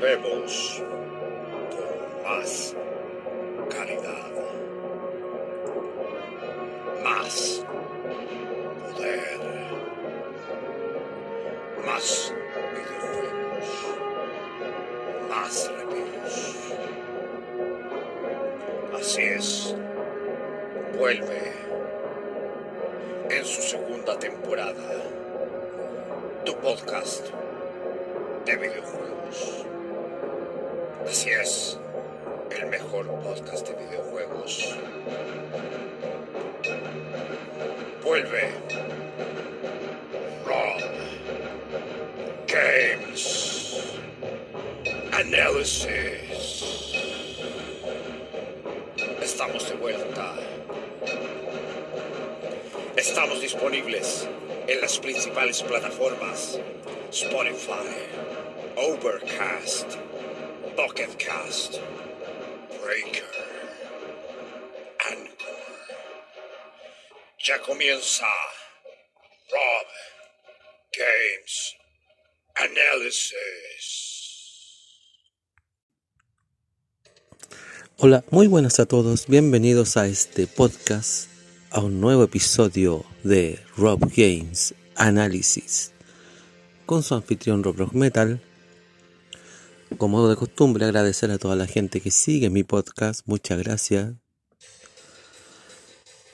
Volvemos con más calidad, más poder, más videojuegos, más reviews. Así es, vuelve en su segunda temporada tu podcast de videojuegos. Así es, el mejor podcast de videojuegos. Vuelve. Rob. Games. Análisis. Estamos de vuelta. Estamos disponibles en las principales plataformas. Spotify, Overcast, Pocket Cast, Breaker, Anchor. Ya comienza Rob Games Analysis. Hola, muy buenas a todos, bienvenidos a este podcast, a un nuevo episodio de Rob Games Analysis, con su anfitrión Rob Rock Metal. Como de costumbre, agradecer a toda la gente que sigue mi podcast, muchas gracias.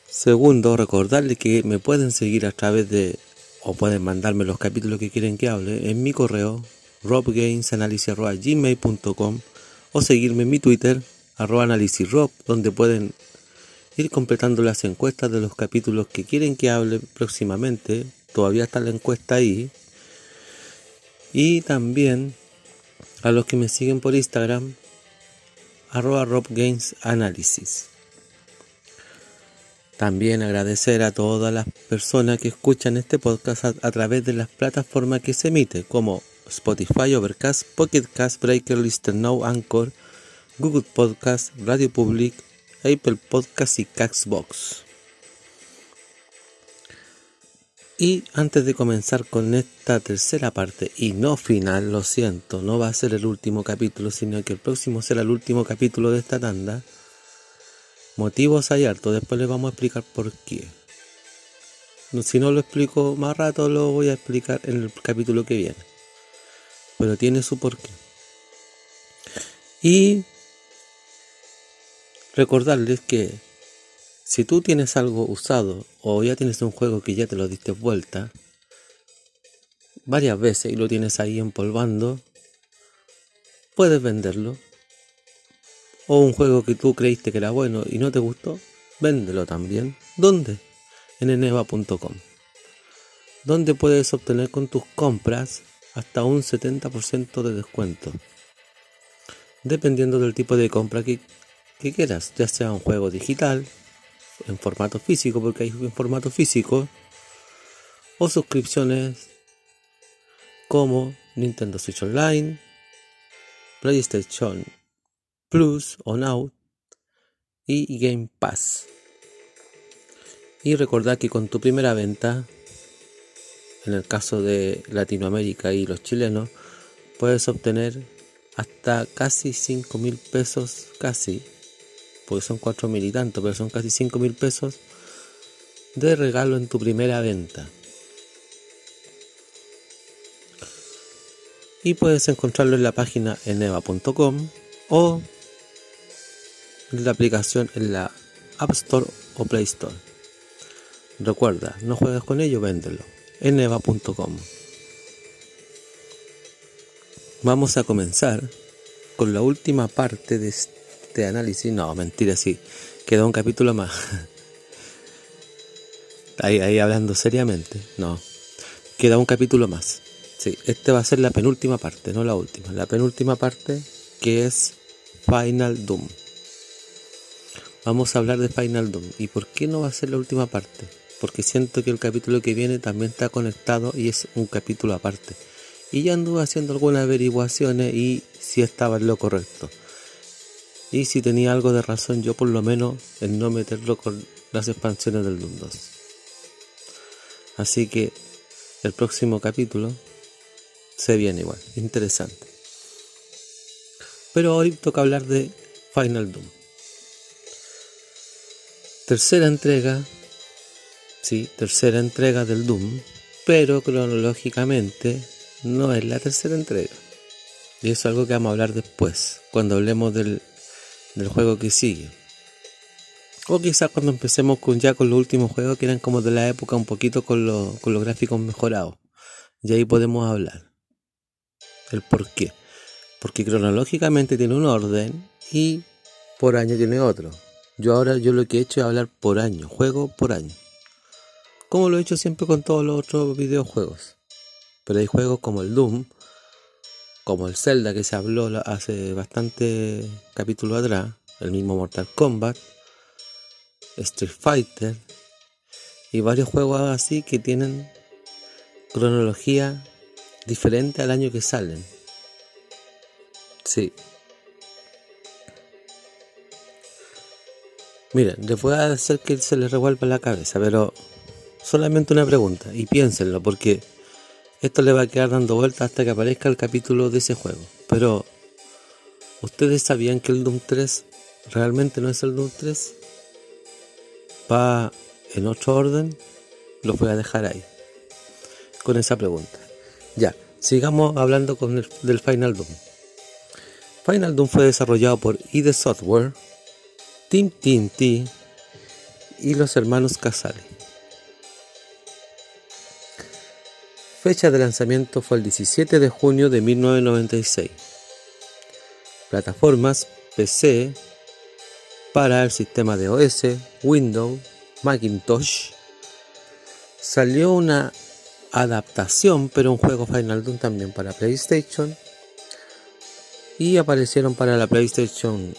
Segundo, recordarles que me pueden seguir a través de, o pueden mandarme los capítulos que quieren que hable, en mi correo, robgamesanalysis.gmail.com o seguirme en mi Twitter, arroba rob, donde pueden ir completando las encuestas de los capítulos que quieren que hable próximamente. Todavía está la encuesta ahí. Y también a los que me siguen por Instagram, arroba. También agradecer a todas las personas que escuchan este podcast a, a través de las plataformas que se emite, como Spotify, Overcast, Pocket Cast, Breaker, Lister Now, Anchor, Google Podcast, Radio Public, Apple Podcast y Caxbox. Y antes de comenzar con esta tercera parte, y no final, lo siento, no va a ser el último capítulo, sino que el próximo será el último capítulo de esta tanda. Motivos hay harto, después les vamos a explicar por qué. Si no lo explico más rato, lo voy a explicar en el capítulo que viene. Pero tiene su porqué. Y recordarles que si tú tienes algo usado o ya tienes un juego que ya te lo diste vuelta varias veces y lo tienes ahí empolvando, puedes venderlo. O un juego que tú creíste que era bueno y no te gustó, véndelo también. ¿Dónde? En eneva.com. Donde puedes obtener con tus compras hasta un 70% de descuento. Dependiendo del tipo de compra que, que quieras, ya sea un juego digital, en formato físico, porque hay en formato físico, o suscripciones como Nintendo Switch Online, PlayStation Plus o Now y Game Pass. Y recordad que con tu primera venta, en el caso de Latinoamérica y los chilenos, puedes obtener hasta casi 5 mil pesos, casi porque son 4 mil y tanto, pero son casi 5 mil pesos de regalo en tu primera venta. Y puedes encontrarlo en la página eneva.com o en la aplicación en la App Store o Play Store. Recuerda, no juegues con ello, véndelo. eneva.com. Vamos a comenzar con la última parte de este este análisis. No, mentira, sí. Queda un capítulo más. ahí, ahí hablando seriamente. No. Queda un capítulo más. Sí, este va a ser la penúltima parte, no la última. La penúltima parte que es Final Doom. Vamos a hablar de Final Doom. ¿Y por qué no va a ser la última parte? Porque siento que el capítulo que viene también está conectado y es un capítulo aparte. Y ya anduve haciendo algunas averiguaciones y si estaba en lo correcto. Y si tenía algo de razón yo por lo menos en no meterlo con las expansiones del Doom 2. Así que el próximo capítulo se viene igual, interesante. Pero hoy toca hablar de Final Doom. Tercera entrega, sí, tercera entrega del Doom, pero cronológicamente no es la tercera entrega. Y eso es algo que vamos a hablar después, cuando hablemos del, del juego que sigue. O quizás cuando empecemos con ya con los últimos juegos que eran como de la época un poquito con, con los gráficos mejorados. Y ahí podemos hablar. El por qué. Porque cronológicamente tiene un orden y por año tiene otro. Yo ahora yo lo que he hecho es hablar por año, juego por año. Como lo he hecho siempre con todos los otros videojuegos. Pero hay juegos como el Doom, como el Zelda que se habló hace bastante capítulo atrás, el mismo Mortal Kombat, Street Fighter y varios juegos así que tienen cronología diferente al año que salen. Sí. Miren, les voy a hacer que se les revuelva la cabeza, pero solamente una pregunta y piénsenlo porque esto le va a quedar dando vueltas hasta que aparezca el capítulo de ese juego. Pero, ¿ustedes sabían que el Doom 3 realmente no es el Doom 3? Va en otro orden. Lo voy a dejar ahí. Con esa pregunta. Ya, sigamos hablando con el, del Final Doom. Final Doom fue desarrollado por ID Software, Team TNT y los hermanos Casale. Fecha de lanzamiento fue el 17 de junio de 1996. Plataformas PC para el sistema de OS, Windows, Macintosh. Salió una adaptación, pero un juego Final Doom también para PlayStation. Y aparecieron para la PlayStation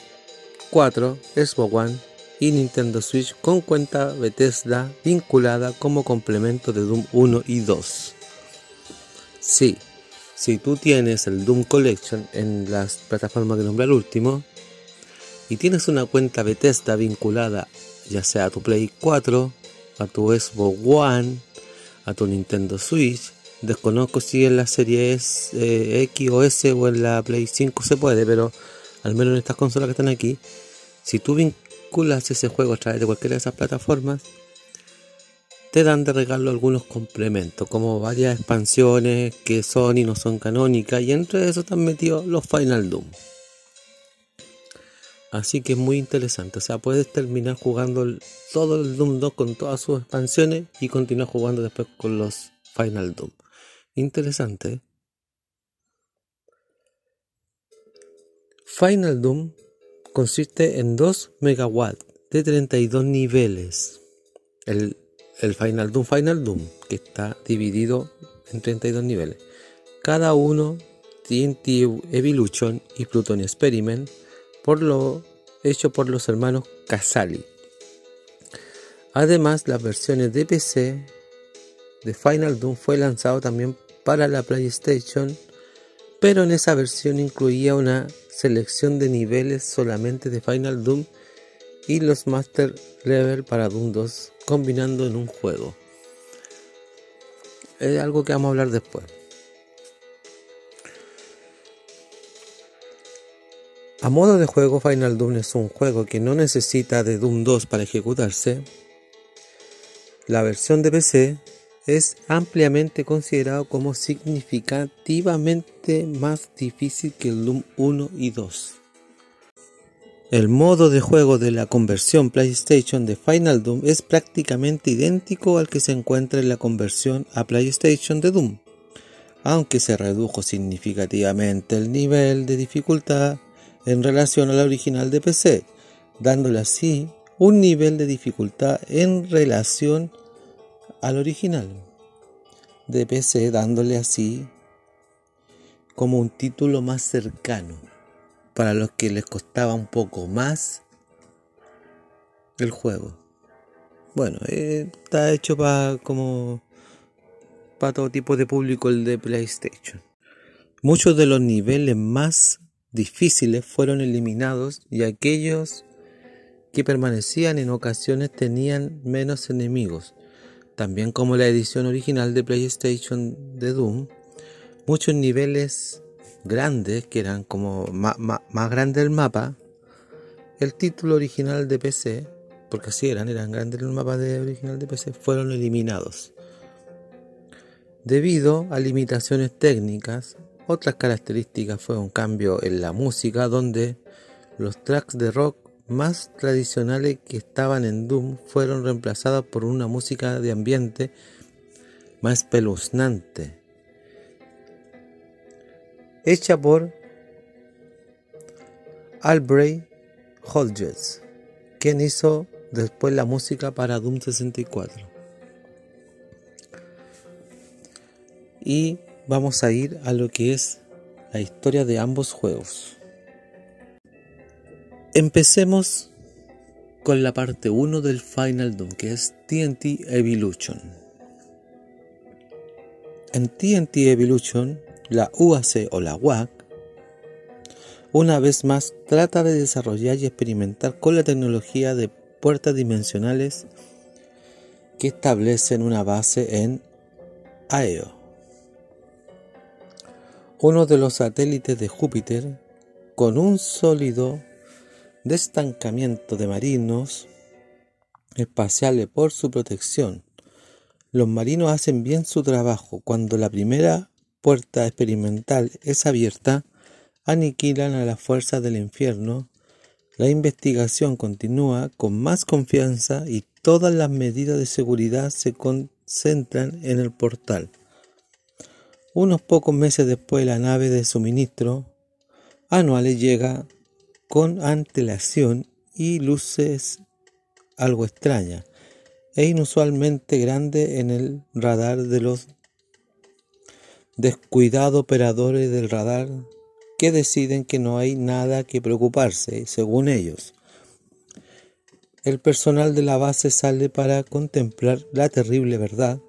4, Xbox One y Nintendo Switch con cuenta Bethesda vinculada como complemento de Doom 1 y 2. Sí, si tú tienes el Doom Collection en las plataformas que nombré al último y tienes una cuenta Bethesda vinculada ya sea a tu Play 4, a tu Xbox One, a tu Nintendo Switch, desconozco si en la serie S, eh, X o S o en la Play 5 se puede, pero al menos en estas consolas que están aquí, si tú vinculas ese juego a través de cualquiera de esas plataformas, te dan de regalo algunos complementos, como varias expansiones que son y no son canónicas, y entre eso están metidos los Final Doom. Así que es muy interesante, o sea, puedes terminar jugando todo el Doom 2 con todas sus expansiones y continuar jugando después con los Final Doom. Interesante. ¿eh? Final Doom consiste en 2 megawatts de 32 niveles. El el Final Doom Final Doom, que está dividido en 32 niveles. Cada uno TNT Evolution y Pluton Experiment, por lo hecho por los hermanos Casali. Además, las versiones de PC de Final Doom fue lanzado también para la PlayStation, pero en esa versión incluía una selección de niveles solamente de Final Doom y los Master Level para Doom 2 combinando en un juego. Es algo que vamos a hablar después. A modo de juego, Final Doom es un juego que no necesita de Doom 2 para ejecutarse. La versión de PC es ampliamente considerado como significativamente más difícil que el Doom 1 y 2. El modo de juego de la conversión PlayStation de Final Doom es prácticamente idéntico al que se encuentra en la conversión a PlayStation de Doom, aunque se redujo significativamente el nivel de dificultad en relación a la original de PC, dándole así un nivel de dificultad en relación al original de PC, dándole así como un título más cercano para los que les costaba un poco más el juego. Bueno, eh, está hecho para como para todo tipo de público el de PlayStation. Muchos de los niveles más difíciles fueron eliminados y aquellos que permanecían en ocasiones tenían menos enemigos. También como la edición original de PlayStation de Doom, muchos niveles grandes, que eran como más, más, grande el mapa, el título original de PC, porque así eran, eran grandes el mapa de original de PC, fueron eliminados. Debido a limitaciones técnicas, otras características fue un cambio en la música donde los tracks de rock más tradicionales que estaban en Doom fueron reemplazados por una música de ambiente más espeluznante, hecha por Albrecht Hodges, quien hizo después la música para Doom 64. Y vamos a ir a lo que es la historia de ambos juegos. Empecemos con la parte 1 del Final Doom, que es TNT Evolution. En TNT Evolution, la UAC o la WAC, una vez más trata de desarrollar y experimentar con la tecnología de puertas dimensionales que establecen una base en AEO, uno de los satélites de Júpiter, con un sólido de estancamiento de marinos espaciales por su protección. Los marinos hacen bien su trabajo. Cuando la primera puerta experimental es abierta, aniquilan a las fuerzas del infierno. La investigación continúa con más confianza y todas las medidas de seguridad se concentran en el portal. Unos pocos meses después la nave de suministro anuales llega con antelación y luces algo extrañas e inusualmente grande en el radar de los descuidados operadores del radar que deciden que no hay nada que preocuparse, según ellos. El personal de la base sale para contemplar la terrible verdad.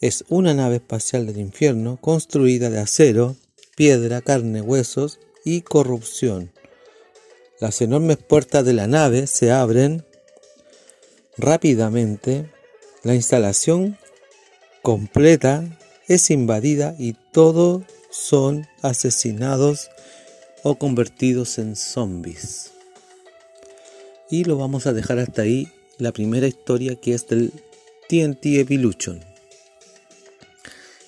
Es una nave espacial del infierno construida de acero, piedra, carne, huesos y corrupción. Las enormes puertas de la nave se abren rápidamente. La instalación completa es invadida y todos son asesinados o convertidos en zombies. Y lo vamos a dejar hasta ahí la primera historia que es del TNT Evolution.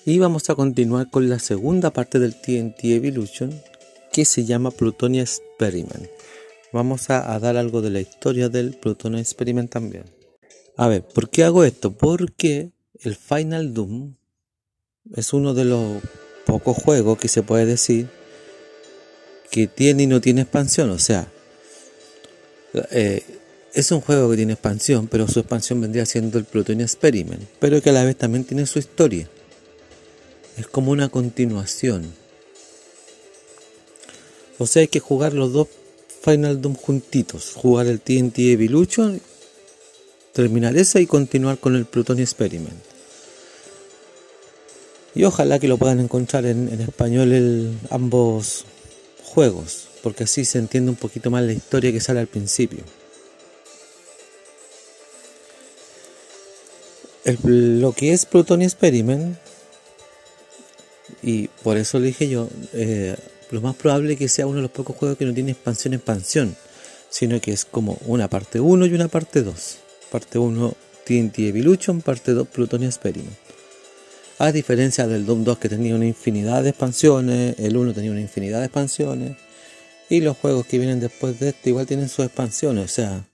Y vamos a continuar con la segunda parte del TNT Evolution que se llama Plutonia Experiment vamos a, dar algo de la historia del Pluton Experiment también. A ver, ¿por qué hago esto? Porque el Final Doom es uno de los pocos juegos que se puede decir que tiene y no tiene expansión. O sea, eh, es un juego que tiene expansión, pero su expansión vendría siendo el Pluton Experiment, pero que a la vez también tiene su historia. Es como una continuación. O sea, hay que jugar los dos Final Doom juntitos, jugar el TNT Evolution, terminar esa y continuar con el Pluton Experiment. Y ojalá que lo puedan encontrar en, español el, ambos juegos, porque así se entiende un poquito más la historia que sale al principio. lo que es Pluton Experiment, y por eso le dije yo, eh, lo más probable que sea uno de los pocos juegos que no tiene expansión expansión, sino que es como una parte 1 y una parte 2. Parte 1 TNT Evolution, parte 2 Plutonia Experiment. A diferencia del Doom 2 que tenía una infinidad de expansiones, el 1 tenía una infinidad de expansiones, y los juegos que vienen después de este igual tienen sus expansiones, o sea,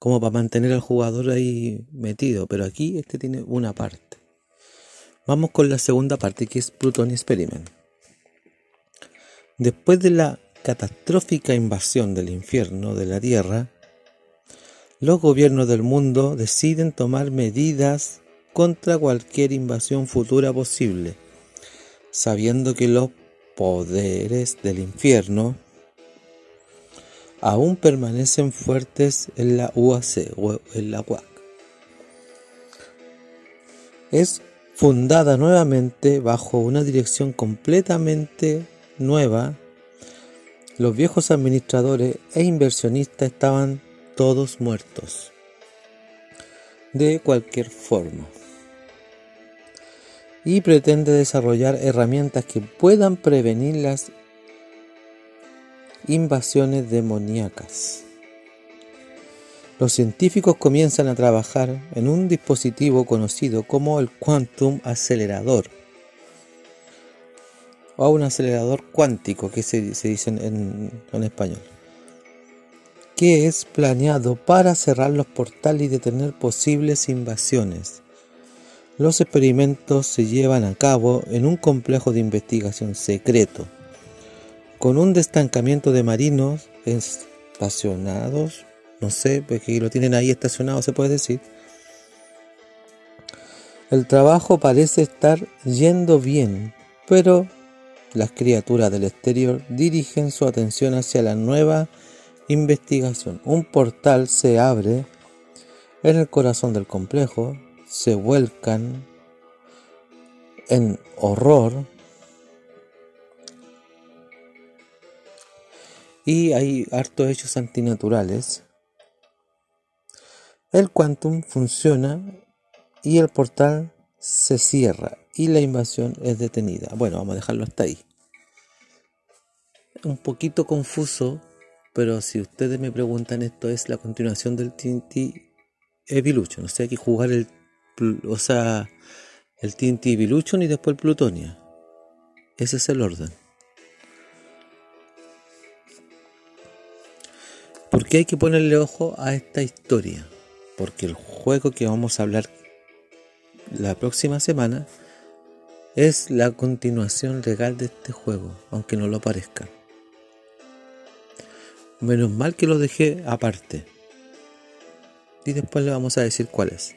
como para mantener al jugador ahí metido, pero aquí este tiene una parte. Vamos con la segunda parte que es Plutonia Experiment. Después de la catastrófica invasión del infierno de la tierra, los gobiernos del mundo deciden tomar medidas contra cualquier invasión futura posible, sabiendo que los poderes del infierno aún permanecen fuertes en la UAC o en la UAC. Es fundada nuevamente bajo una dirección completamente nueva, los viejos administradores e inversionistas estaban todos muertos. De cualquier forma. Y pretende desarrollar herramientas que puedan prevenir las invasiones demoníacas. Los científicos comienzan a trabajar en un dispositivo conocido como el Quantum Acelerador o un acelerador cuántico que se, dice en, en español que es planeado para cerrar los portales y detener posibles invasiones. Los experimentos se llevan a cabo en un complejo de investigación secreto, con un destancamiento de marinos estacionados, no sé, porque lo tienen ahí estacionado, se puede decir. El trabajo parece estar yendo bien, pero las criaturas del exterior dirigen su atención hacia la nueva investigación. Un portal se abre en el corazón del complejo, se vuelcan en horror y hay hartos hechos antinaturales. El quantum funciona y el portal se cierra y la invasión es detenida. Bueno, vamos a dejarlo hasta ahí. Un poquito confuso pero si ustedes me preguntan, esto es la continuación del TNT Evolution. O sea, hay que jugar el, o sea, el TNT Evolution y después el Plutonia. Ese es el orden. ¿Por qué hay que ponerle ojo a esta historia? Porque el juego que vamos a hablar la próxima semana es la continuación legal de este juego, aunque no lo parezca. Menos mal que lo dejé aparte. Y después le vamos a decir cuál es.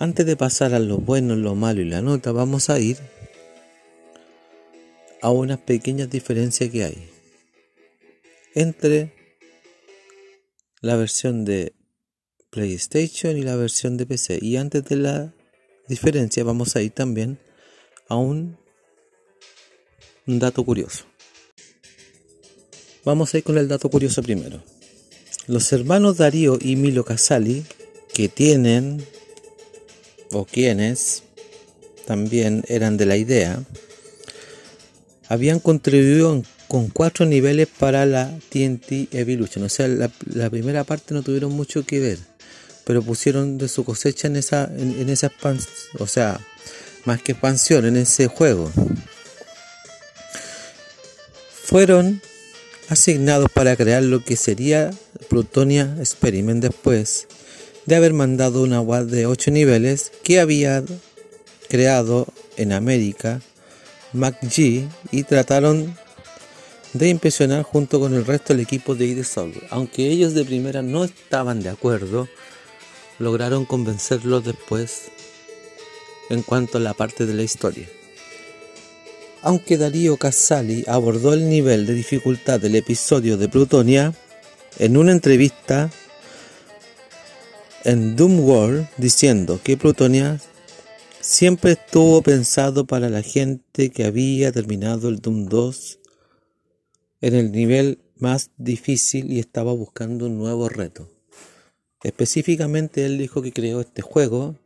Antes de pasar a lo bueno, lo malo y la nota, vamos a ir a unas pequeñas diferencias que hay entre la versión de PlayStation y la versión de PC. Y antes de la diferencia vamos a ir también a un dato curioso. Vamos a ir con el dato curioso primero. Los hermanos Darío y Milo Casali, que tienen, o quienes también eran de la idea, habían contribuido con cuatro niveles para la TNT Evolution. O sea, la, primera parte no tuvieron mucho que ver, pero pusieron de su cosecha en esa, en, en esa expansión, o sea, más que expansión, en ese juego. Fueron asignados para crear lo que sería Plutonia Experiment después de haber mandado una WAD de 8 niveles que había creado en América MacG y trataron de impresionar junto con el resto del equipo de ID Software. Aunque ellos de primera no estaban de acuerdo, lograron convencerlos después en cuanto a la parte de la historia. Aunque Darío Casali abordó el nivel de dificultad del episodio de Plutonia en una entrevista en Doom World diciendo que Plutonia siempre estuvo pensado para la gente que había terminado el Doom 2 en el nivel más difícil y estaba buscando un nuevo reto. Específicamente él dijo que creó este juego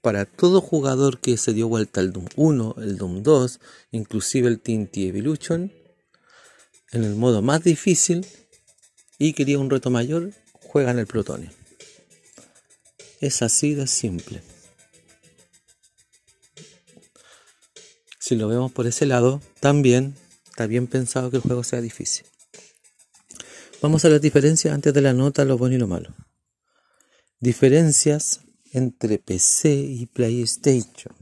para todo jugador que se dio vuelta al Doom 1, el Doom 2, inclusive el TNT Evolution, en el modo más difícil y quería un reto mayor, juegan el Plutonio. Es así de simple. Si lo vemos por ese lado, también está bien pensado que el juego sea difícil. Vamos a las diferencias antes de la nota, lo bueno y lo malo. Diferencias entre PC y PlayStation.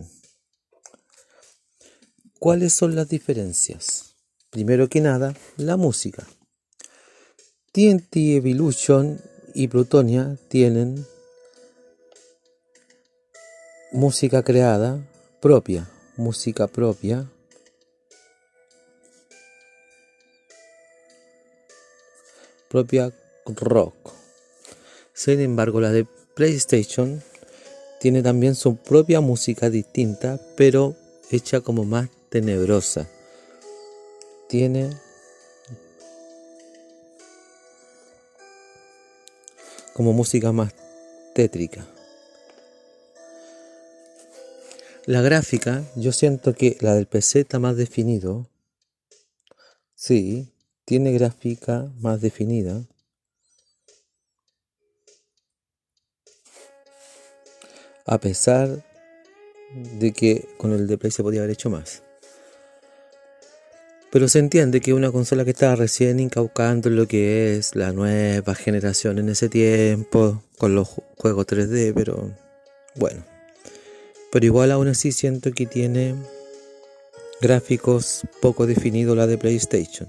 ¿Cuáles son las diferencias? Primero que nada, la música. TNT Evolution y Plutonia tienen música creada propia, música propia. propia rock. Sin embargo, la de PlayStation tiene también su propia música distinta, pero hecha como más tenebrosa. Tiene como música más tétrica. La gráfica, yo siento que la del PC está más definido. Sí, tiene gráfica más definida. A pesar de que con el DP se podía haber hecho más. Pero se entiende que una consola que estaba recién incaucando lo que es la nueva generación en ese tiempo, con los juegos 3D, pero bueno. Pero igual aún así siento que tiene gráficos poco definidos la de PlayStation.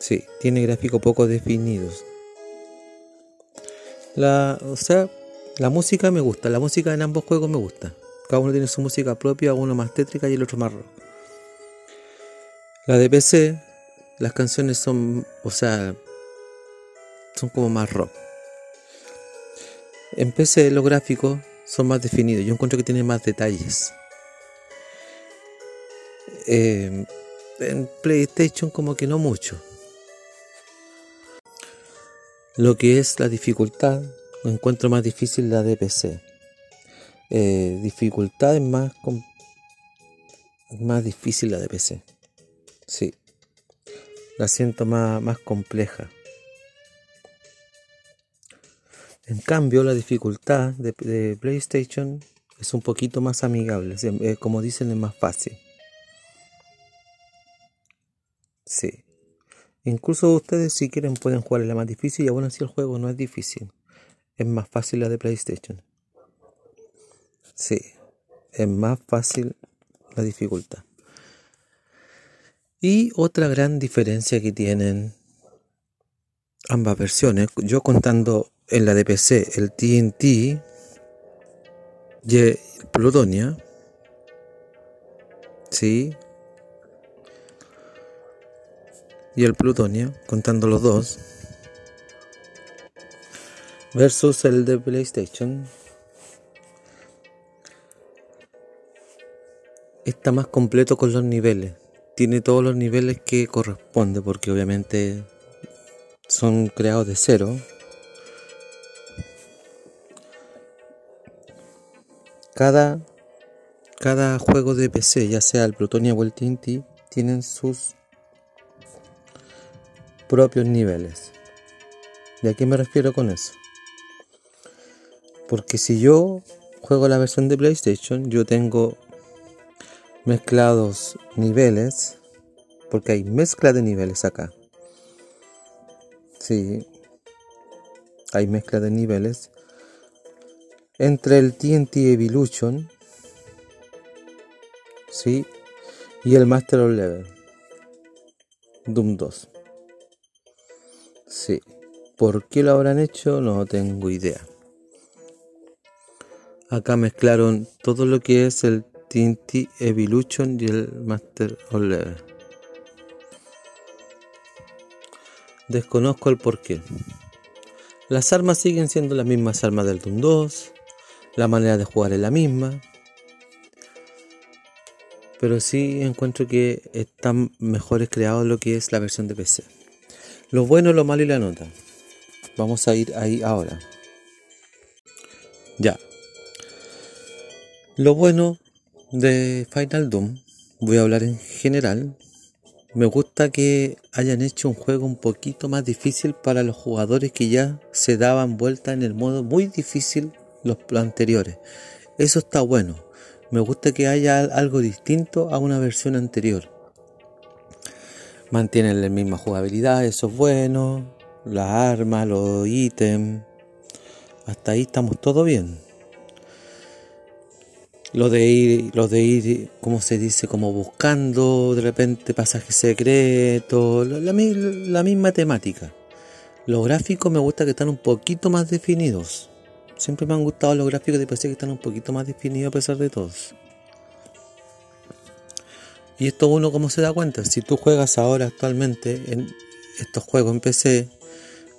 Sí, tiene gráficos poco definidos. La, o sea, la música me gusta, la música en ambos juegos me gusta. Cada uno tiene su música propia, uno más tétrica y el otro más rock. La de PC, las canciones son, o sea, son como más rock. En PC los gráficos son más definidos. Yo encuentro que tienen más detalles. Eh, en PlayStation como que no mucho. Lo que es la dificultad, encuentro más difícil la de PC. Eh, dificultad es más, más difícil la de PC. Sí. La siento más, más compleja. En cambio, la dificultad de, PlayStation es un poquito más amigable. Eh, como dicen, es más fácil. Sí. Incluso ustedes, si quieren, pueden jugar en la más difícil y aún así el juego no es difícil. Es más fácil la de PlayStation. Sí. Es más fácil la dificultad. Y otra gran diferencia que tienen ambas versiones, yo contando en la de PC el TNT y el Plutonia, ¿sí? Y el Plutonia, contando los dos, versus el de PlayStation, está más completo con los niveles. Tiene todos los niveles que corresponde, porque obviamente son creados de cero Cada, cada juego de PC, ya sea el Plutonia o el TNT, tienen sus propios niveles. ¿Y a qué me refiero con eso? Porque si yo juego la versión de PlayStation, yo tengo mezclados niveles, porque hay mezcla de niveles acá. Sí, hay mezcla de niveles entre el TNT Evolution ¿sí? y el Master of Level Doom 2. Sí. ¿Por qué lo habrán hecho? No tengo idea. Acá mezclaron todo lo que es el TNT Evolution y el Master of Level. Desconozco el porqué. Las armas siguen siendo las mismas armas del Doom 2 la manera de jugar es la misma. Pero sí encuentro que están mejores creados lo que es la versión de PC. Lo bueno, lo malo y la nota. Vamos a ir ahí ahora. Ya. Lo bueno de Final Doom, voy a hablar en general. Me gusta que hayan hecho un juego un poquito más difícil para los jugadores que ya se daban vuelta en el modo muy difícil los anteriores. Eso está bueno. Me gusta que haya algo distinto a una versión anterior. Mantienen la misma jugabilidad, eso es bueno. Las armas, los ítems. Hasta ahí estamos todo bien. Lo de ir, lo de ir, como se dice, como buscando de repente pasajes secretos, la, la misma temática. Los gráficos me gusta que están un poquito más definidos. Siempre me han gustado los gráficos de PC que están un poquito más definidos a pesar de todos. Y esto uno como se da cuenta, si tú juegas ahora actualmente en estos juegos en PC,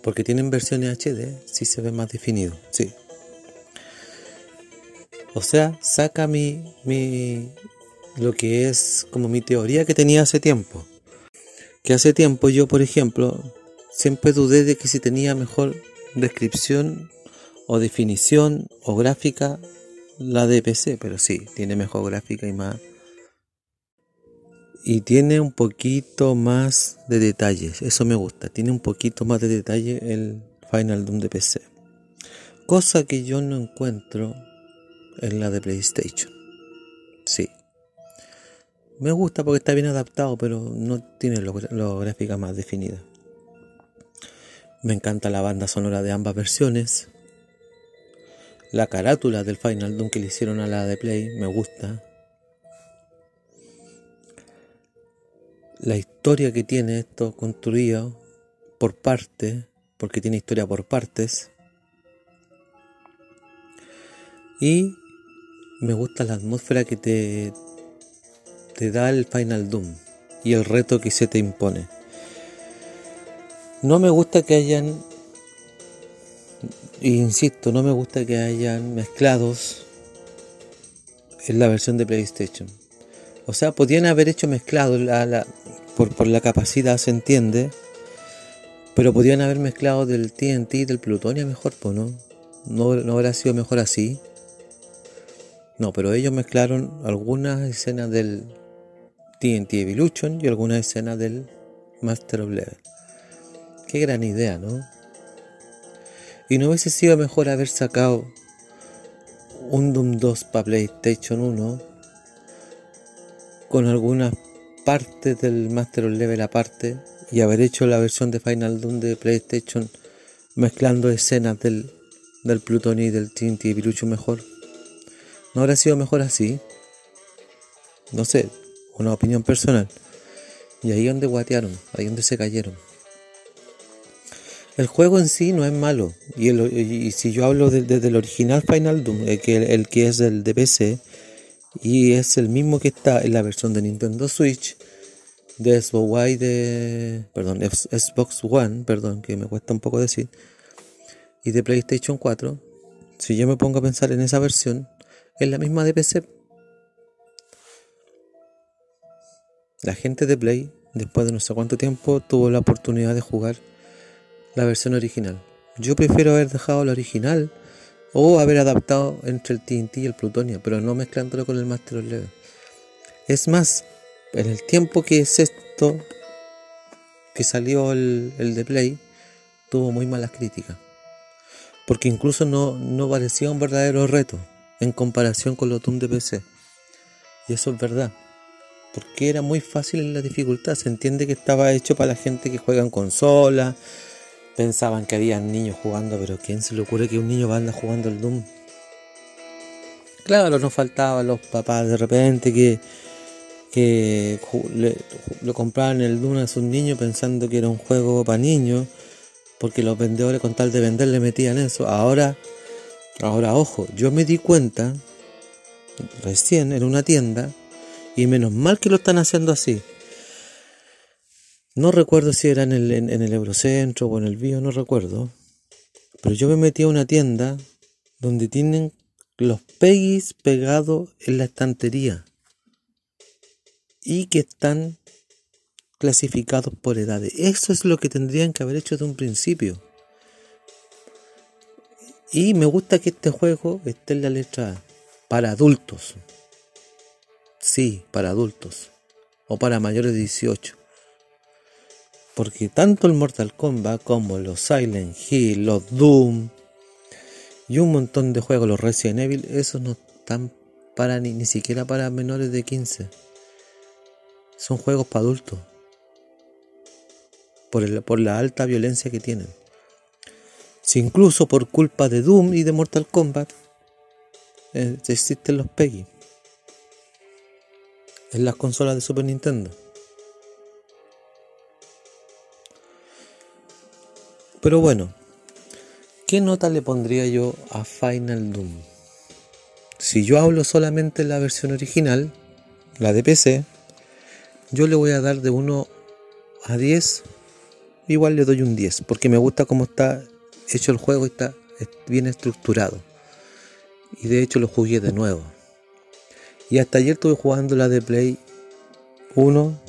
porque tienen versiones HD, sí se ve más definido, sí. O sea, saca mi, mi lo que es como mi teoría que tenía hace tiempo. Que hace tiempo yo, por ejemplo, siempre dudé de que si tenía mejor descripción o definición o gráfica la de PC, pero sí, tiene mejor gráfica y más. Y tiene un poquito más de detalles, eso me gusta, tiene un poquito más de detalle el Final Doom de PC. Cosa que yo no encuentro en la de PlayStation. Sí. Me gusta porque está bien adaptado, pero no tiene la gráfica más definida. Me encanta la banda sonora de ambas versiones. La carátula del Final Doom que le hicieron a la de Play me gusta. La historia que tiene esto construido por parte, porque tiene historia por partes. Y me gusta la atmósfera que te, te da el Final Doom y el reto que se te impone. No me gusta que hayan, insisto, no me gusta que hayan mezclados en la versión de PlayStation. O sea, podían haber hecho mezclados por, por, la capacidad, se entiende, pero podían haber mezclado del TNT y del plutonio mejor, pues no, no, no habrá sido mejor así. No, pero ellos mezclaron algunas escenas del TNT Evolution y algunas escenas del Master of Level. Qué gran idea, ¿no? Y no hubiese sido mejor haber sacado un Doom 2 para PlayStation 1 con algunas partes del Master of Level aparte y haber hecho la versión de Final Doom de PlayStation mezclando escenas del, del Pluton y del TNT Evolution mejor. ¿No habrá sido mejor así? No sé, una opinión personal. Y ahí donde guatearon, ahí donde se cayeron. El juego en sí no es malo. Y, si yo hablo desde el original Final Doom, el que, el que es el de PC, y es el mismo que está en la versión de Nintendo Switch, de Xbox One, de, perdón, Xbox One, perdón, que me cuesta un poco decir, y de PlayStation 4, si yo me pongo a pensar en esa versión, es la misma de PC. La gente de Play, después de no sé cuánto tiempo, tuvo la oportunidad de jugar la versión original. Yo prefiero haber dejado la original o haber adaptado entre el TNT y el Plutonia, pero no mezclándolo con el Master of Level. Es más, en el tiempo que es esto, que salió el, el de Play, tuvo muy malas críticas. Porque incluso no, no parecía un verdadero reto en comparación con los Doom de PC. Y eso es verdad. Porque era muy fácil en la dificultad. Se entiende que estaba hecho para la gente que juega en consola. Pensaban que había niños jugando, pero ¿quién se le ocurre que un niño va a jugando el Doom? Claro, nos faltaban los papás de repente que, que le, lo compraban el Doom a sus niños pensando que era un juego para niños, porque los vendedores con tal de vender le metían eso. Ahora Ahora, ojo, yo me di cuenta recién en una tienda y menos mal que lo están haciendo así. No recuerdo si era en el, en, el Eurocentro o en el Bio, no recuerdo. Pero yo me metí a una tienda donde tienen los Peggy's pegados en la estantería y que están clasificados por edades. Eso es lo que tendrían que haber hecho de un principio. Y me gusta que este juego esté en la letra para adultos. Sí, para adultos. O para mayores de 18. Porque tanto el Mortal Kombat como los Silent Hill, los Doom y un montón de juegos, los Resident Evil, esos no están para ni, ni siquiera para menores de 15. Son juegos para adultos. Por, el, por la alta violencia que tienen. Si incluso por culpa de Doom y de Mortal Kombat eh, existen los Peggy en las consolas de Super Nintendo. Pero bueno, ¿qué nota le pondría yo a Final Doom? Si yo hablo solamente en la versión original, la de PC, yo le voy a dar de 1 a 10, igual le doy un 10, porque me gusta cómo está hecho el juego está bien estructurado. Y de hecho lo jugué de nuevo. Y hasta ayer estuve jugando la de Play 1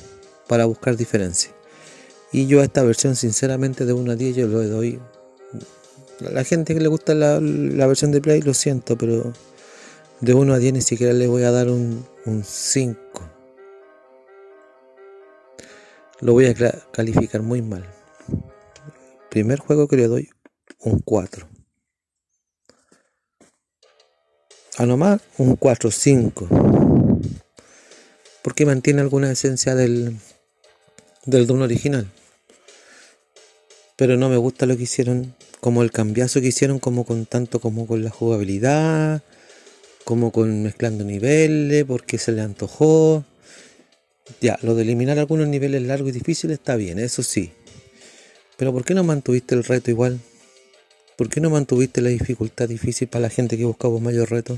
para buscar diferencias. Y yo a esta versión sinceramente de 1 a 10 yo le doy La gente que le gusta la, versión de Play, lo siento, pero de 1 a 10 ni siquiera le voy a dar un, un 5. Lo voy a calificar muy mal. Primer juego que le doy un 4. A nomás un 4-5. Porque mantiene alguna esencia del, del Doom original. Pero no me gusta lo que hicieron, como el cambiazo que hicieron, como con tanto como con la jugabilidad, como con mezclando niveles, porque se le antojó. Ya, lo de eliminar algunos niveles largos y difíciles está bien, eso sí. Pero ¿por qué no mantuviste el reto igual? ¿Por qué no mantuviste la dificultad difícil para la gente que buscaba un mayor reto?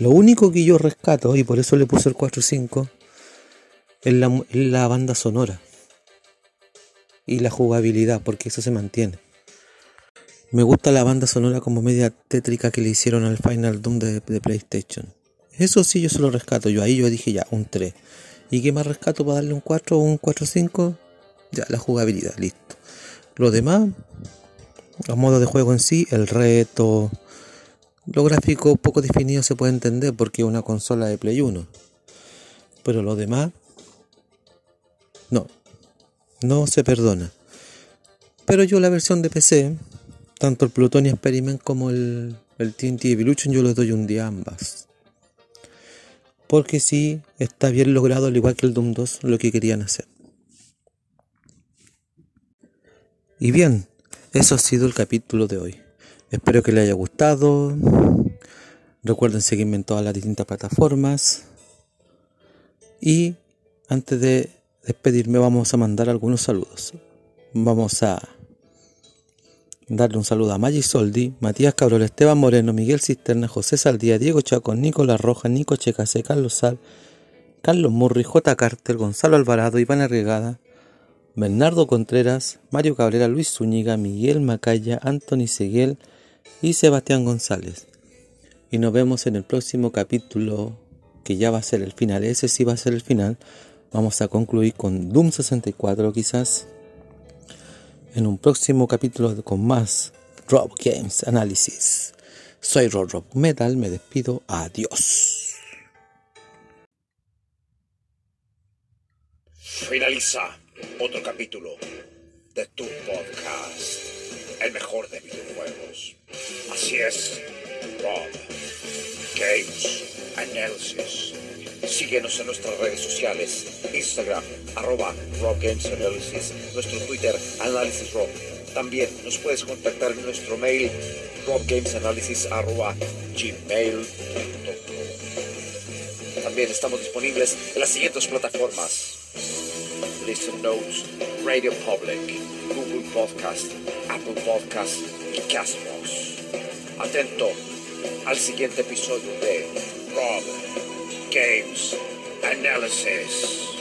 Lo único que yo rescato, y por eso le puse el 4-5, es la, banda sonora y la jugabilidad, porque eso se mantiene. Me gusta la banda sonora como media tétrica que le hicieron al Final Doom de, PlayStation. Eso sí, yo se lo rescato. Yo ahí yo dije ya, un 3. ¿Y qué más rescato para darle un 4 o un 4-5? Ya, la jugabilidad, listo. Lo demás, los modos de juego en sí, el reto, lo gráfico poco definido se puede entender porque es una consola de Play 1. Pero lo demás, no, no se perdona. Pero yo la versión de PC, tanto el Plutonia Experiment como el, el TNT Evolution, yo les doy un día ambas. Porque sí está bien logrado, al igual que el Doom 2, lo que querían hacer. Y bien, eso ha sido el capítulo de hoy. Espero que les haya gustado. Recuerden seguirme en todas las distintas plataformas. Y antes de despedirme vamos a mandar algunos saludos. Vamos a darle un saludo a Maggi Soldi, Matías Cabrol, Esteban Moreno, Miguel Cisterna, José Saldía, Diego Chacón, Nicolás Roja, Nico Checase, Carlos Sal, Carlos Murri, J. Carter, Gonzalo Alvarado, Iván Arregada, Bernardo Contreras, Mario Cabrera, Luis Zúñiga, Miguel Macaya, Anthony Seguel y Sebastián González. Y nos vemos en el próximo capítulo, que ya va a ser el final. Ese sí va a ser el final. Vamos a concluir con Doom 64 quizás. En un próximo capítulo con más Rob Games Analysis. Soy Rob Rob Metal, me despido. Adiós. Finaliza otro capítulo de tu podcast, el mejor de videojuegos. Así es, Rob Games Analysis. Síguenos en nuestras redes sociales, Instagram, arroba Rob Games Analysis, nuestro Twitter, Análisis Rob. También nos puedes contactar en nuestro mail, robgamesanalysis arroba gmail.com. También estamos disponibles en las siguientes plataformas. Listen Notes, Radio Public, Google Podcast, Apple Podcast y Castbox. Atento al siguiente episodio de Rob Games Analysis.